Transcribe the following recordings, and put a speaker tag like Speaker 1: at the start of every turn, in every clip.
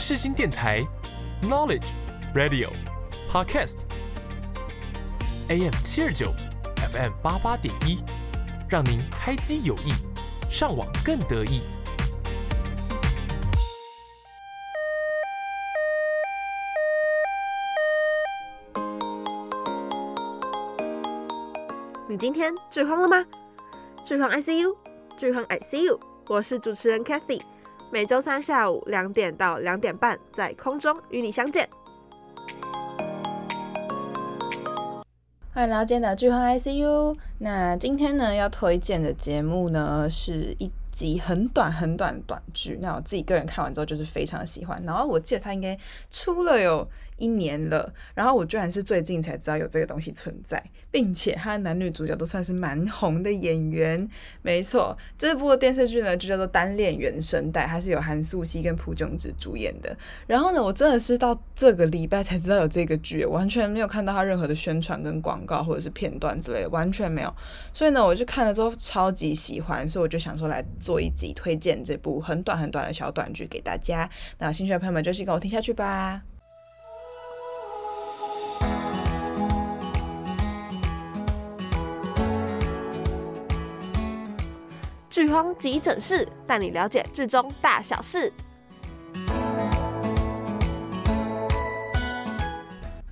Speaker 1: 世新电台，Knowledge Radio Podcast，AM 七二九，FM 八八点一，让您开机有益，上网更得意。
Speaker 2: 你今天剧荒了吗？剧荒 ICU，剧荒 ICU，我是主持人 Cathy，每周三下午两点到两点半在空中与你相见。
Speaker 3: 欢迎来到今天的剧荒 ICU。那今天呢要推荐的节目呢是一集很短很短的短剧。那我自己个人看完之后就是非常的喜欢。然后我记得它应该出了有一年了，然后我居然是最近才知道有这个东西存在，并且它的男女主角都算是蛮红的演员。没错，这部电视剧呢就叫做《单恋原声带》，它是由韩素希跟朴炯植主演的。然后呢，我真的是到这个礼拜才知道有这个剧，完全没有看到它任何的宣传跟广告或者是片段之类的，完全没有。所以呢，我就看了之后超级喜欢，所以我就想说来做一集推荐这部很短很短的小短剧给大家。那有兴趣的朋友们就一起跟我听下去吧。
Speaker 2: 剧荒急诊室带你了解剧中大小事。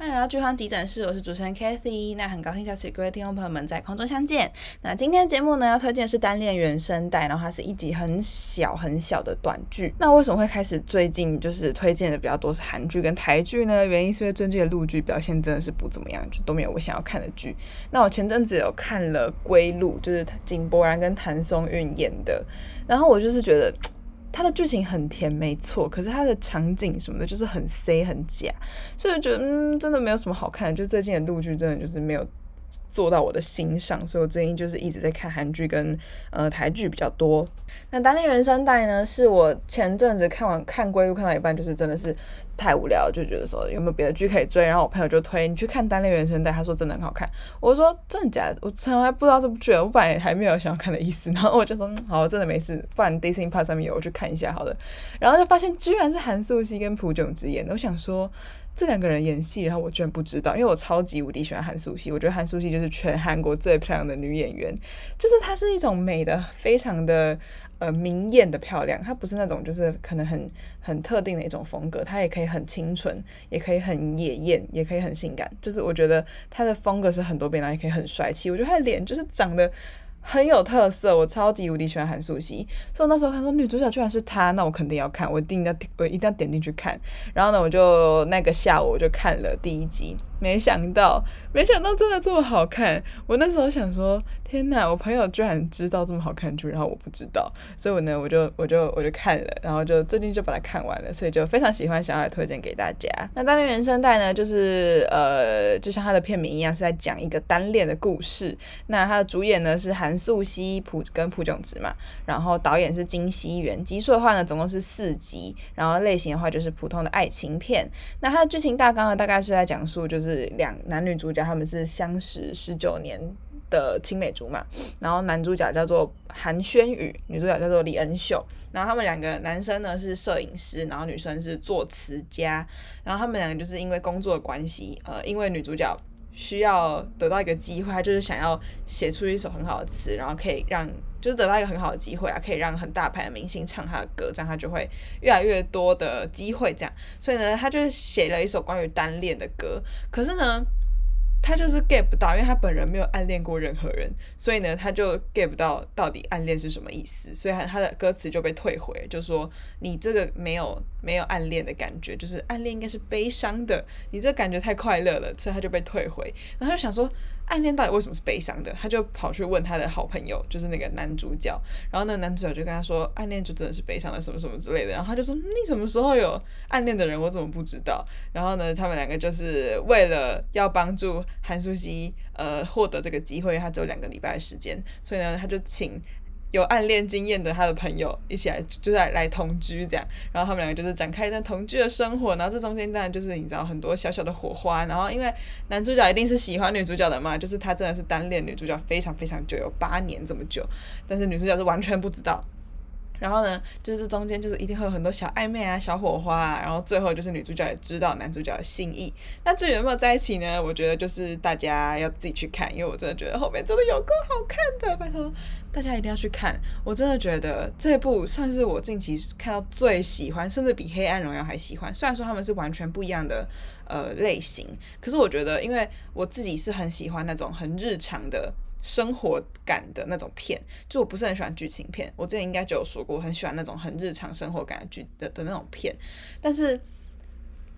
Speaker 3: 欢迎来到剧荒急诊室，我是主持人 Cathy。那很高兴下次各位听众朋友们在空中相见。那今天节目呢，要推荐的是《单恋原声带》，然后它是一集很小很小的短剧。那为什么会开始最近就是推荐的比较多是韩剧跟台剧呢？原因是因为最近的陆剧表现真的是不怎么样，就都没有我想要看的剧。那我前阵子有看了《归路》，就是井柏然跟谭松韵演的，然后我就是觉得。它的剧情很甜，没错，可是它的场景什么的，就是很 C 很假，所以我觉得嗯，真的没有什么好看的。就最近的陆剧，真的就是没有。做到我的心上，所以我最近就是一直在看韩剧跟呃台剧比较多。那《单恋原声带》呢，是我前阵子看完看归路看到一半，就是真的是太无聊，就觉得说有没有别的剧可以追，然后我朋友就推你去看《单恋原声带》，他说真的很好看。我说真的假的？我从来不知道这部剧，我本来还没有想要看的意思。然后我就说好，真的没事，不然 Disney Plus 上面有，我去看一下好了。然后就发现居然是韩素希跟朴炯植演的，我想说。这两个人演戏，然后我居然不知道，因为我超级无敌喜欢韩素汐，我觉得韩素汐就是全韩国最漂亮的女演员，就是她是一种美的非常的呃明艳的漂亮，她不是那种就是可能很很特定的一种风格，她也可以很清纯，也可以很野艳，也可以很性感，就是我觉得她的风格是很多变，的也可以很帅气，我觉得她的脸就是长得。很有特色，我超级无敌喜欢韩素汐，所以那时候他说女主角居然是她，那我肯定要看，我一定要我一定要点进去看。然后呢，我就那个下午我就看了第一集，没想到，没想到真的这么好看。我那时候想说，天哪，我朋友居然知道这么好看剧，然后我不知道，所以我呢，我就我就我就看了，然后就最近就把它看完了，所以就非常喜欢，想要来推荐给大家。那单恋原声带呢，就是呃，就像它的片名一样，是在讲一个单恋的故事。那它的主演呢是韩。素希朴跟朴炯植嘛，然后导演是金熙元，集数的话呢总共是四集，然后类型的话就是普通的爱情片。那它的剧情大纲呢，大概是在讲述就是是两男女主角他们是相识十九年的青梅竹马，然后男主角叫做韩宣宇，女主角叫做李恩秀，然后他们两个男生呢是摄影师，然后女生是作词家，然后他们两个就是因为工作的关系，呃，因为女主角。需要得到一个机会，就是想要写出一首很好的词，然后可以让就是得到一个很好的机会啊，可以让很大牌的明星唱他的歌，这样他就会越来越多的机会。这样，所以呢，他就写了一首关于单恋的歌。可是呢，他就是 get 不到，因为他本人没有暗恋过任何人，所以呢，他就 get 不到到底暗恋是什么意思，所以他他的歌词就被退回，就说你这个没有没有暗恋的感觉，就是暗恋应该是悲伤的，你这感觉太快乐了，所以他就被退回，然后他就想说。暗恋到底为什么是悲伤的？他就跑去问他的好朋友，就是那个男主角。然后那个男主角就跟他说，暗恋就真的是悲伤的，什么什么之类的。然后他就说，你什么时候有暗恋的人？我怎么不知道？然后呢，他们两个就是为了要帮助韩素汐，呃，获得这个机会，他只有两个礼拜的时间，所以呢，他就请。有暗恋经验的他的朋友一起来，就是来来同居这样，然后他们两个就是展开一段同居的生活，然后这中间当然就是你知道很多小小的火花，然后因为男主角一定是喜欢女主角的嘛，就是他真的是单恋女主角非常非常久，有八年这么久，但是女主角是完全不知道。
Speaker 4: 然后呢，就是中间就是一定会有很多小暧昧啊、小火花啊，然后最后就是女主角也知道男主角的心意。那至于有没有在一起呢？我觉得就是大家要自己去看，因为我真的觉得后面真的有够好看的，拜托大家一定要去看。我真的觉得这部算是我近期看到最喜欢，甚至比《黑暗荣耀》还喜欢。虽然说他们是完全不一样的呃类型，可是我觉得，因为我自己是很喜欢那种很日常的。生活感的那种片，就我不是很喜欢剧情片。我之前应该就有说过，很喜欢那种很日常生活感的剧的的那种片。但是《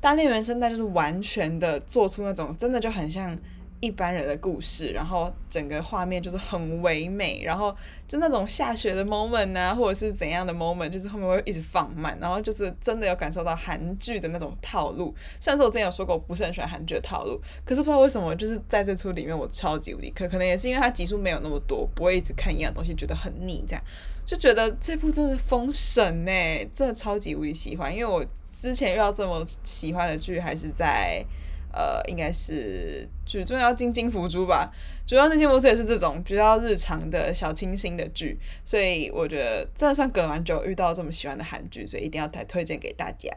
Speaker 4: 单恋原声带》就是完全的做出那种真的就很像。一般人的故事，然后整个画面就是很唯美，然后就那种下雪的 moment 啊，或者是怎样的 moment，就是后面会一直放慢，然后就是真的有感受到韩剧的那种套路。虽然说我之前有说过我不是很喜欢韩剧的套路，可是不知道为什么，就是在这出里面我超级无敌可，可能也是因为它集数没有那么多，不会一直看一样东西觉得很腻，这样就觉得这部真的封神呢，真的超级无敌喜欢，因为我之前遇到这么喜欢的剧还是在。呃，应该是最重要金金福珠吧，主要那些福珠也是这种比较日常的小清新的剧，所以我觉得真的算隔完久遇到这么喜欢的韩剧，所以一定要再推荐给大家。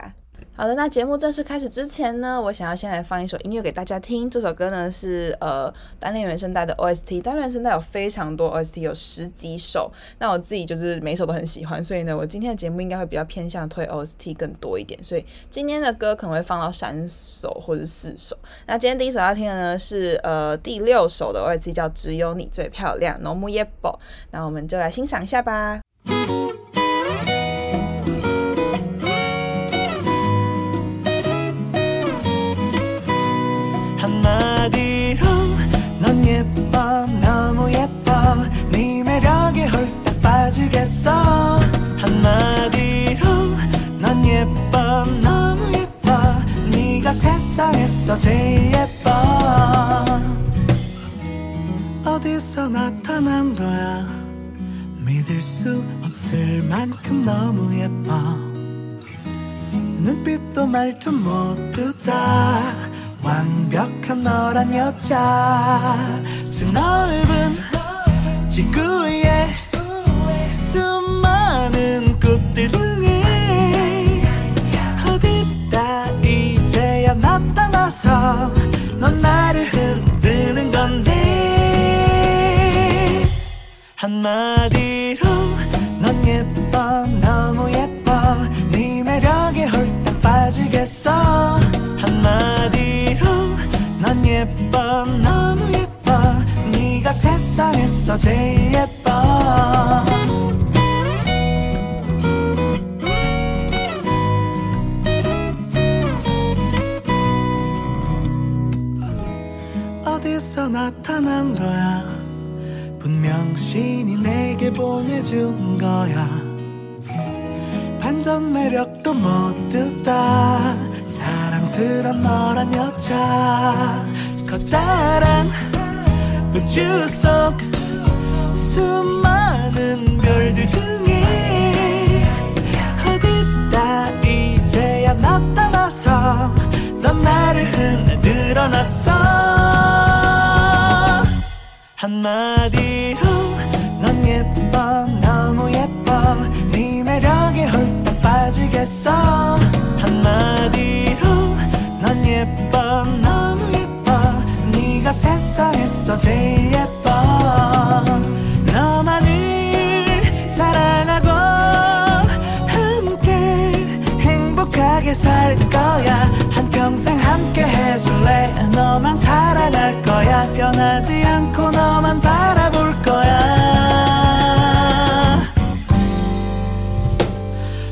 Speaker 4: 好的，那节目正式开始之前呢，我想要先来放一首音乐给大家听。这首歌呢是呃单恋原声带的 OST，单恋原声带有非常多 OST，有十几首。那我自己就是每首都很喜欢，所以呢，我今天的节目应该会比较偏向推 OST 更多一点。所以今天的歌可能会放到三首或者四首。那今天第一首要听的呢是呃第六首的 OST，叫《只有你最漂亮》，No m u y e b o 那我们就来欣赏一下吧。
Speaker 3: 세상에서
Speaker 4: 제일 예뻐. 어디서 나타난 거야? 믿을 수 없을 만큼 너무 예뻐. 눈빛도 말투 모두 다 완벽한 너란 여자. 저 넓은 지구에 숨 나서 넌 나를 흔드는 건데. 한마디로 넌 예뻐 너무 예뻐. 네 매력에 홀딱 빠지겠어. 한마디로 넌 예뻐 너무 예뻐. 네가 세상에서 제일 예뻐. 일어났어. 한마디로 넌 예뻐 너무 예뻐. 네 매력에 홀딱 빠지겠어. 한마디로 넌 예뻐 너무 예뻐. 네가 세상에서 제일 너만 사랑할 거야. 변하지 않고 너만 바라볼 거야.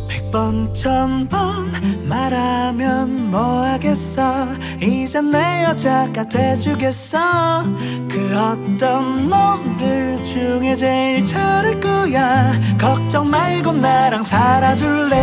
Speaker 4: 백번 천번 말하면 뭐하겠어? 이젠 내 여자가 돼주겠어? 그 어떤 놈들 중에 제일 잘할 거야. 걱정 말고 나랑 살아줄래?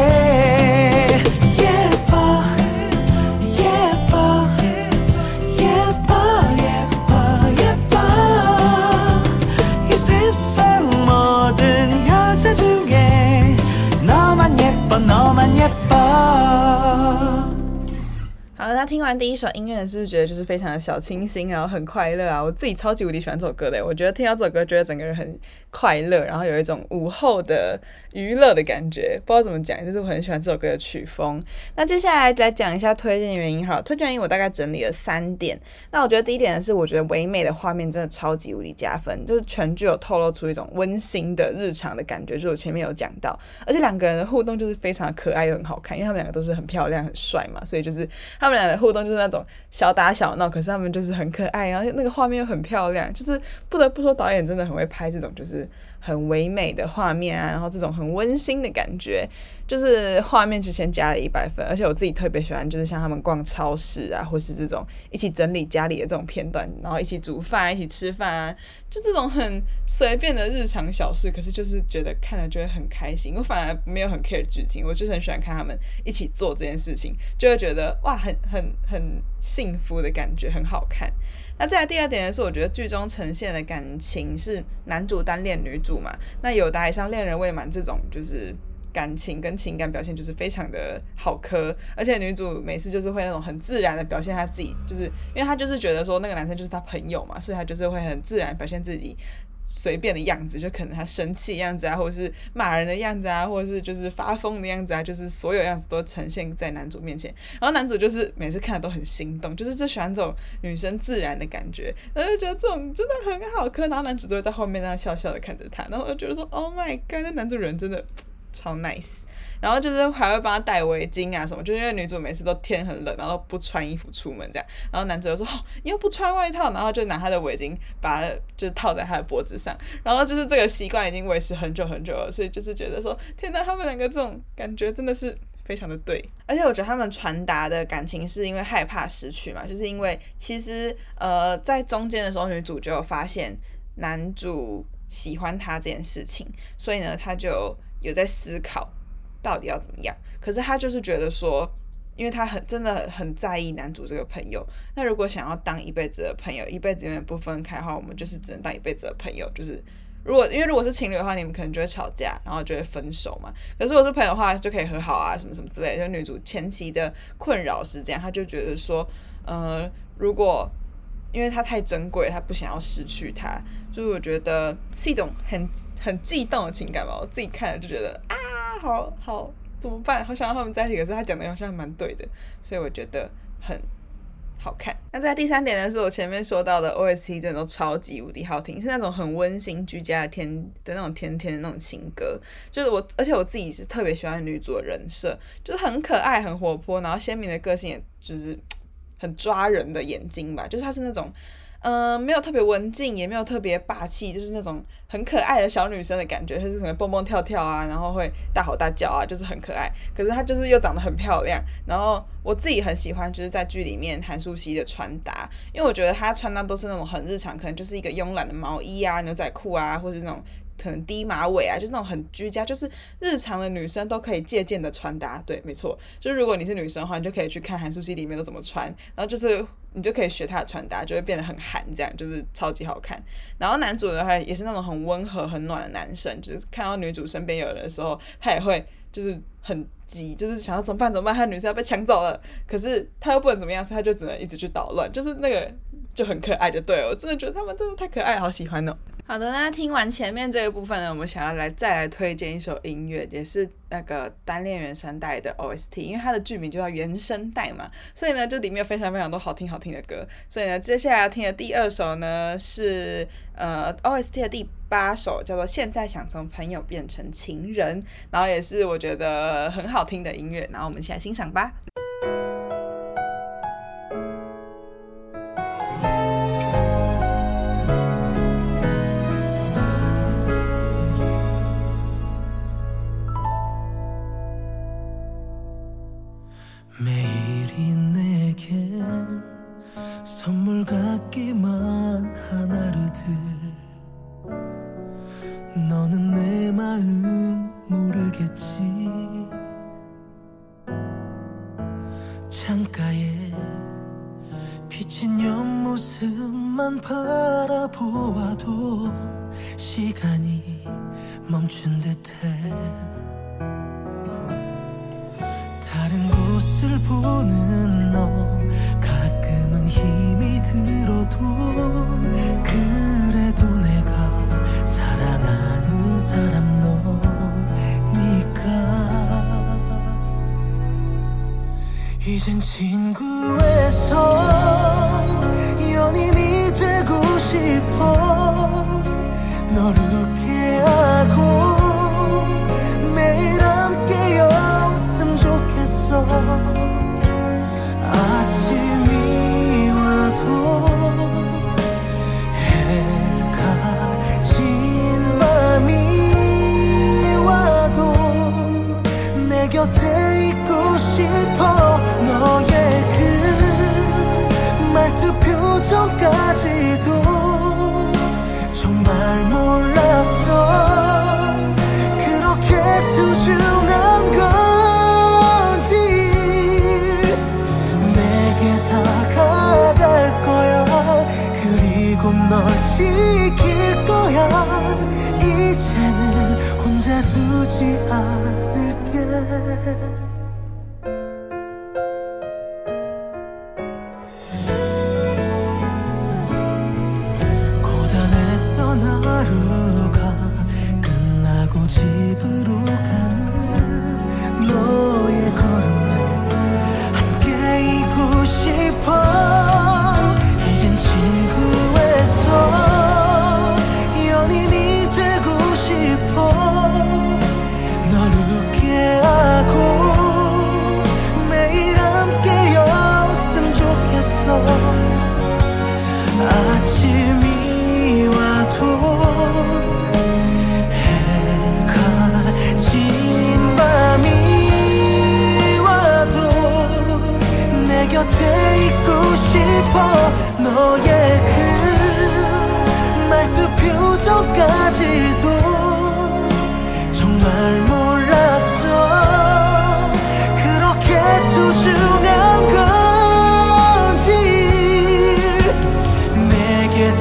Speaker 3: 完第一首音乐，是不是觉得就是非常的小清新，然后很快乐啊？我自己超级无敌喜欢这首歌的，我觉得听到这首歌，觉得整个人很快乐，然后有一种午后的娱乐的感觉。不知道怎么讲，就是我很喜欢这首歌的曲风。那接下来来讲一下推荐原因哈，推荐原因我大概整理了三点。那我觉得第一点呢是，我觉得唯美的画面真的超级无敌加分，就是全剧有透露出一种温馨的日常的感觉，就是我前面有讲到，而且两个人的互动就是非常可爱又很好看，因为他们两个都是很漂亮很帅嘛，所以就是他们俩的互动就是那种小打小闹，可是他们就是很可爱，然后那个画面又很漂亮，就是不得不说导演真的很会拍这种就是。很唯美的画面啊，然后这种很温馨的感觉，就是画面之前加了一百分，而且我自己特别喜欢，就是像他们逛超市啊，或是这种一起整理家里的这种片段，然后一起煮饭、一起吃饭啊，就这种很随便的日常小事，可是就是觉得看了就会很开心。我反而没有很 care 剧情，我就是很喜欢看他们一起做这件事情，就会觉得哇，很很很幸福的感觉，很好看。那再来第二点呢，是我觉得剧中呈现的感情是男主单恋女主嘛，那有达以上恋人未满这种就是感情跟情感表现就是非常的好磕，而且女主每次就是会那种很自然的表现她自己，就是因为她就是觉得说那个男生就是她朋友嘛，所以她就是会很自然表现自己。随便的样子，就可能他生气样子啊，或者是骂人的样子啊，或者是就是发疯的样子啊，就是所有样子都呈现在男主面前。然后男主就是每次看的都很心动，就是就喜欢这种女生自然的感觉，然后就觉得这种真的很好磕。然后男主都会在后面那样笑笑的看着他，然后就觉得说，Oh my god，那男主人真的。超 nice，然后就是还会帮他戴围巾啊什么，就是因为女主每次都天很冷，然后不穿衣服出门这样，然后男主就说：“哦，你又不穿外套。”然后就拿他的围巾把它就套在他的脖子上，然后就是这个习惯已经维持很久很久了，所以就是觉得说，天呐，他们两个这种感觉真的是非常的对，而且我觉得他们传达的感情是因为害怕失去嘛，就是因为其实呃在中间的时候，女主就有发现男主喜欢她这件事情，所以呢，他就。有在思考到底要怎么样，可是他就是觉得说，因为他很真的很在意男主这个朋友。那如果想要当一辈子的朋友，一辈子永远不分开的话，我们就是只能当一辈子的朋友。就是如果因为如果是情侣的话，你们可能就会吵架，然后就会分手嘛。可是如果是朋友的话，就可以和好啊，什么什么之类。就女主前期的困扰是这样，他就觉得说，呃，如果因为他太珍贵，他不想要失去他，就是我觉得是一种很很悸动的情感吧。我自己看了就觉得啊，好好怎么办？好想要他们在一起，可是他讲的好像蛮对的，所以我觉得很好看。那在第三点呢，是我前面说到的 OST 真的都超级无敌好听，是那种很温馨居家的甜的那种甜甜的那种情歌。就是我，而且我自己是特别喜欢女主的人设，就是很可爱、很活泼，然后鲜明的个性，也就是。很抓人的眼睛吧，就是她是那种，嗯、没有特别文静，也没有特别霸气，就是那种很可爱的小女生的感觉，就是什么蹦蹦跳跳啊，然后会大吼大叫啊，就是很可爱。可是她就是又长得很漂亮，然后我自己很喜欢，就是在剧里面韩素汐的穿搭，因为我觉得她穿搭都是那种很日常，可能就是一个慵懒的毛衣啊、牛仔裤啊，或是那种。可能低马尾啊，就是那种很居家，就是日常的女生都可以借鉴的穿搭。对，没错，就是如果你是女生的话，你就可以去看韩素希里面都怎么穿，然后就是你就可以学她的穿搭，就会变得很韩，这样就是超级好看。然后男主的话也是那种很温和、很暖的男生，就是看到女主身边有人的时候，他也会就是很急，就是想要怎么办怎么办，他的女生要被抢走了，可是他又不能怎么样，所以他就只能一直去捣乱，就是那个就很可爱，就对，我真的觉得他们真的太可爱，好喜欢哦。好的，那听完前面这个部分呢，我们想要来再来推荐一首音乐，也是那个单恋原声带的 OST，因为它的剧名就叫原声带嘛，所以呢，这里面有非常非常多好听好听的歌。所以呢，接下来要听的第二首呢是呃 OST 的第八首，叫做《现在想从朋友变成情人》，然后也是我觉得很好听的音乐，然后我们一起来欣赏吧。
Speaker 5: 매일이 내겐 선물 같기만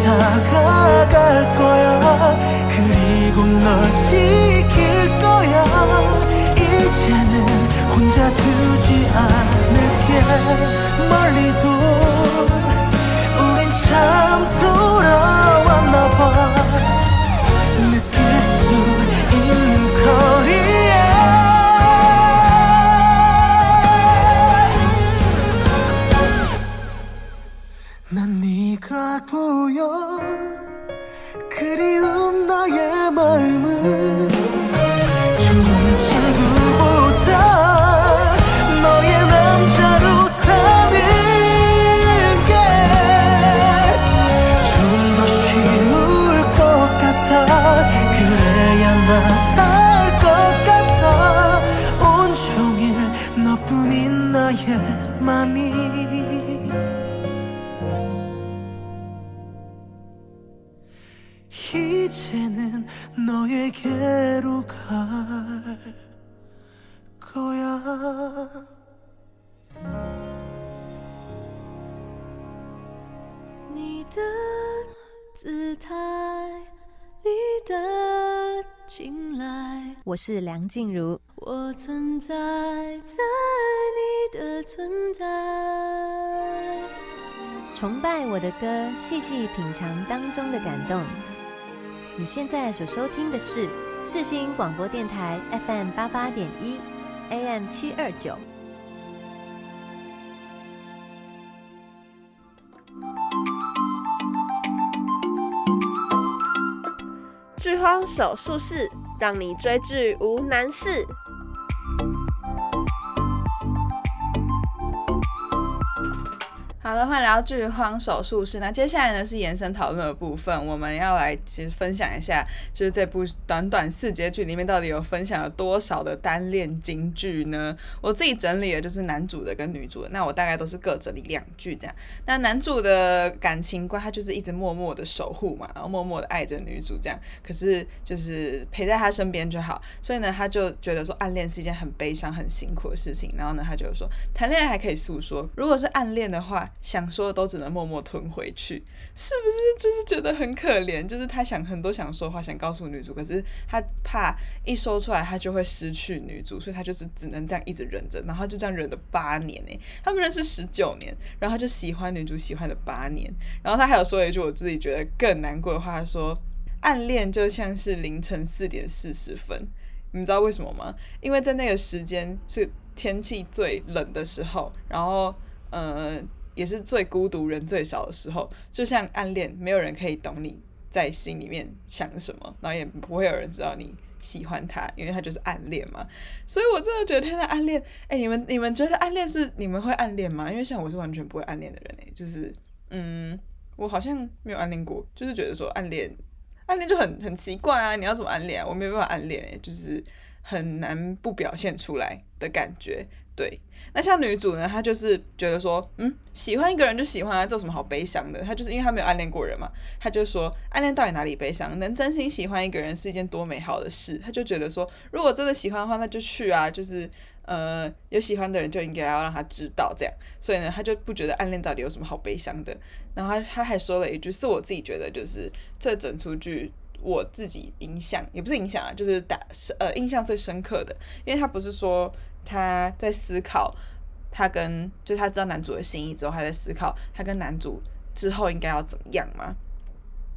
Speaker 5: 다가갈 거야. 그리고 널 지킬 거야. 이제는 혼자 두지 않을게. 멀리도 우린 참
Speaker 6: 我是梁静茹，
Speaker 7: 我存在在你的存在。
Speaker 6: 崇拜我的歌，细细品尝当中的感动。你现在所收听的是世新广播电台 FM 八八点一，AM 七二九。
Speaker 2: 剧荒手术室，让你追剧无难事。
Speaker 3: 好的，欢迎来到剧荒手术室。那接下来呢是延伸讨论的部分，我们要来其实分享一下，就是这部短短四节剧里面到底有分享了多少的单恋金句呢？我自己整理的就是男主的跟女主的，那我大概都是各整理两句这样。那男主的感情观，他就是一直默默的守护嘛，然后默默的爱着女主这样，可是就是陪在他身边就好。所以呢，他就觉得说暗恋是一件很悲伤、很辛苦的事情。然后呢，他就说谈恋爱还可以诉说，如果是暗恋的话。想说的都只能默默吞回去，是不是？就是觉得很可怜，就是他想很多想说的话，想告诉女主，可是他怕一说出来，他就会失去女主，所以他就是只能这样一直忍着，然后就这样忍了八年诶，他们认识十九年，然后他就喜欢女主喜欢了八年，然后他还有说了一句我自己觉得更难过的话，他说暗恋就像是凌晨四点四十分，你知道为什么吗？因为在那个时间是。天气最冷的时候，然后，呃，也是最孤独、人最少的时候，就像暗恋，没有人可以懂你在心里面想什么，然后也不会有人知道你喜欢他，因为他就是暗恋嘛。所以我真的觉得，天呐，暗恋，哎，你们你们觉得暗恋是你们会暗恋吗？因为像我是完全不会暗恋的人哎，就是，嗯，我好像没有暗恋过，就是觉得说暗恋，暗恋就很很奇怪啊，你要怎么暗恋啊？我没有办法暗恋哎，就是。很难不表现出来的感觉，对。那像女主呢，她就是觉得说，嗯，喜欢一个人就喜欢啊，这有什么好悲伤的？她就是因为她没有暗恋过人嘛，她就说，暗恋到底哪里悲伤？能真心喜欢一个人是一件多美好的事。她就觉得说，如果真的喜欢的话，那就去啊，就是呃，有喜欢的人就应该要让他知道这样。所以呢，她就不觉得暗恋到底有什么好悲伤的。然后她还说了一句，是我自己觉得就是这整出剧。我自己影响也不是影响啊，就是打呃印象最深刻的，因为他不是说他在思考他跟就是他知道男主的心意之后，他在思考他跟男主之后应该要怎么样嘛。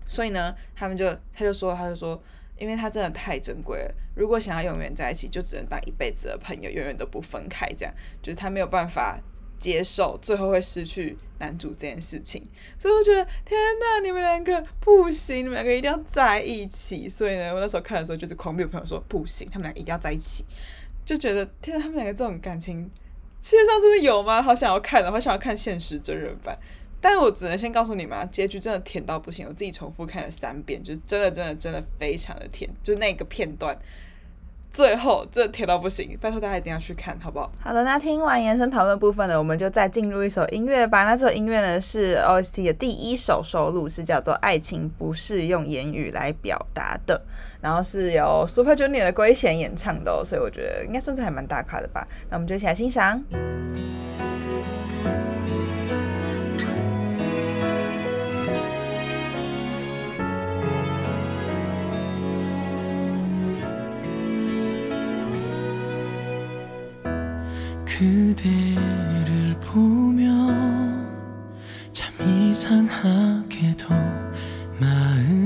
Speaker 3: 所以呢，他们就他就说他就说，因为他真的太珍贵了，如果想要永远在一起，就只能当一辈子的朋友，永远都不分开，这样就是他没有办法。接受最后会失去男主这件事情，所以我觉得天哪，你们两个不行，你们两个一定要在一起。所以呢，我那时候看的时候就是狂逼我朋友说不行，他们两个一定要在一起，就觉得天呐，他们两个这种感情世界上真的有吗？好想要看的，好想要看现实真人版。但是我只能先告诉你们啊，结局真的甜到不行，我自己重复看了三遍，就真的真的真的非常的甜，就那个片段。最后，这甜到不行，拜托大家一定要去看，好不好？好的，那听完延伸讨论部分呢，我们就再进入一首音乐吧。那这首音乐呢是 OST 的第一首收录，是叫做《爱情不是用言语来表达的》，然后是由 Super Junior 的圭贤演唱的哦，所以我觉得应该算是还蛮大咖的吧。那我们就一起来欣赏。
Speaker 5: 그대를 보면 참 이상하게도 마음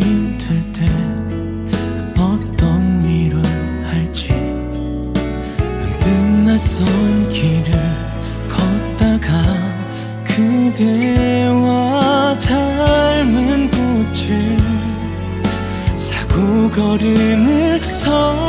Speaker 5: 힘들 때 어떤 위로를 할지 문득 낯선 길을 걷다가 그대와 닮은 꽃을 사고 걸음을 서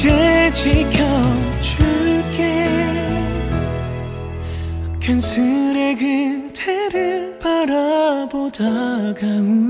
Speaker 5: 제 지켜줄게. 괜스레 그대를 바라보다가 울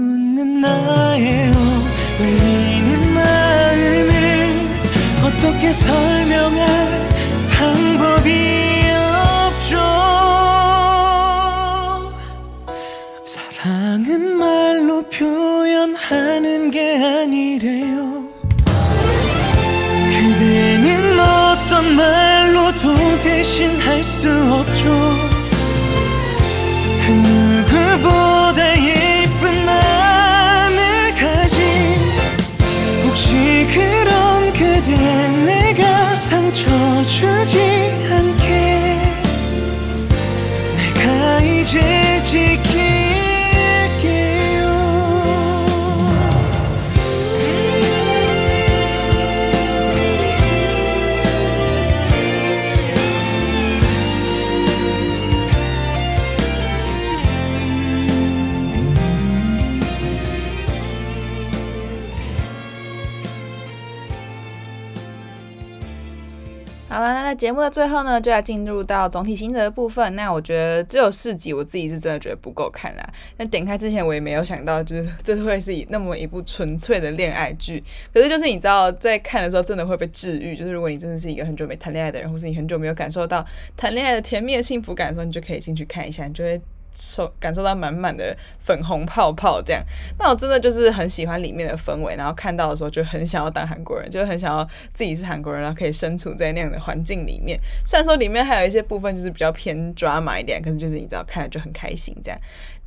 Speaker 3: 好了，那在节目的最后呢，就要进入到总体心得的部分。那我觉得只有四集，我自己是真的觉得不够看啦。那点开之前，我也没有想到，就是这会是以那么一部纯粹的恋爱剧。可是就是你知道，在看的时候真的会被治愈。就是如果你真的是一个很久没谈恋爱的人，或是你很久没有感受到谈恋爱的甜蜜的幸福感的时候，你就可以进去看一下，你就会。受感受到满满的粉红泡泡，这样，那我真的就是很喜欢里面的氛围，然后看到的时候就很想要当韩国人，就很想要自己是韩国人，然后可以身处在那样的环境里面。虽然说里面还有一些部分就是比较偏 drama 一点，可是就是你知道看了就很开心，这样。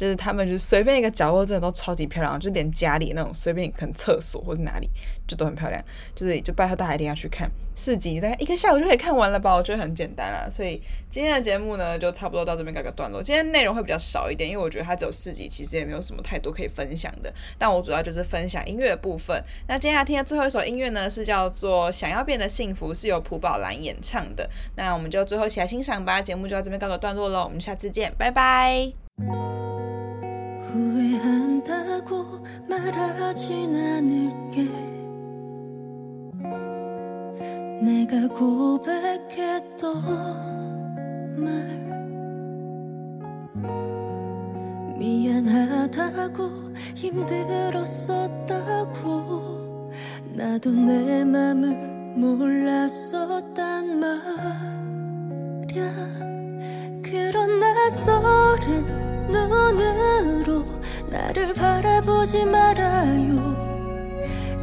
Speaker 3: 就是他们就随便一个角落真的都超级漂亮，就连家里那种随便可能厕所或者哪里就都很漂亮。就是就拜托大家一定要去看四集，大概一个下午就可以看完了吧？我觉得很简单啦。所以今天的节目呢，就差不多到这边告个段落。今天内容会比较少一点，因为我觉得它只有四集，其实也没有什么太多可以分享的。但我主要就是分享音乐的部分。那接下来听的最后一首音乐呢，是叫做《想要变得幸福》，是由朴宝蓝演唱的。那我们就最后一起来欣赏吧。节目就到这边告个段落喽，我们下次见，拜拜。
Speaker 7: 후회한다고 말하진 않을게. 내가 고백했던 말. 미안하다고 힘들었었다고. 나도 내 맘을 몰랐었단 말야. 그런 낯설은 눈으로 나를 바라보지 말아요.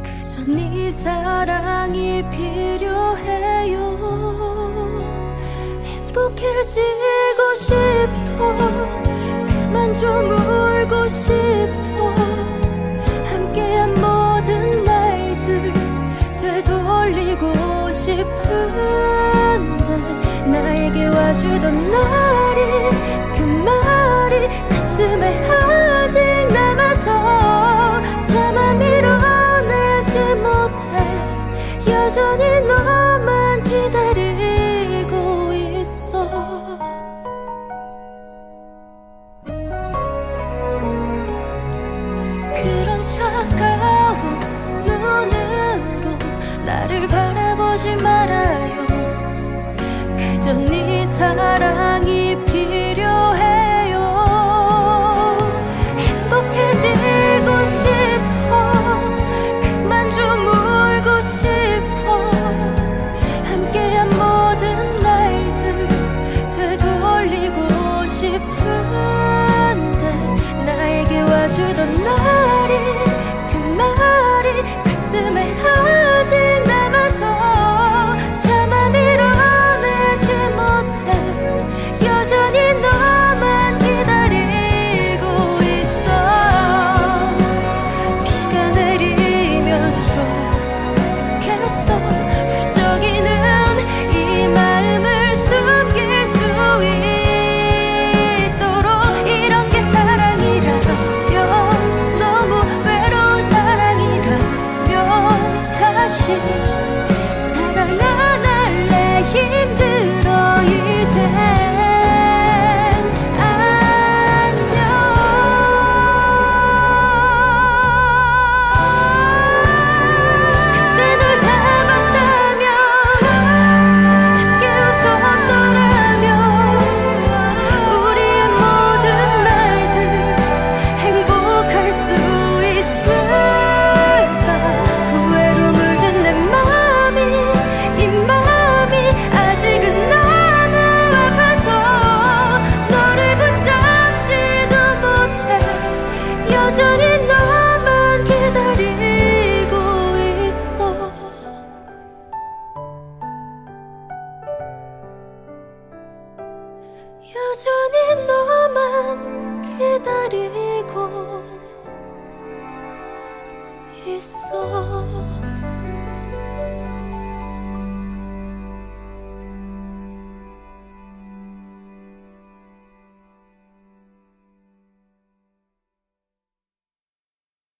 Speaker 7: 그저 네 사랑이 필요해요. 행복해지고 싶어. 그만 좀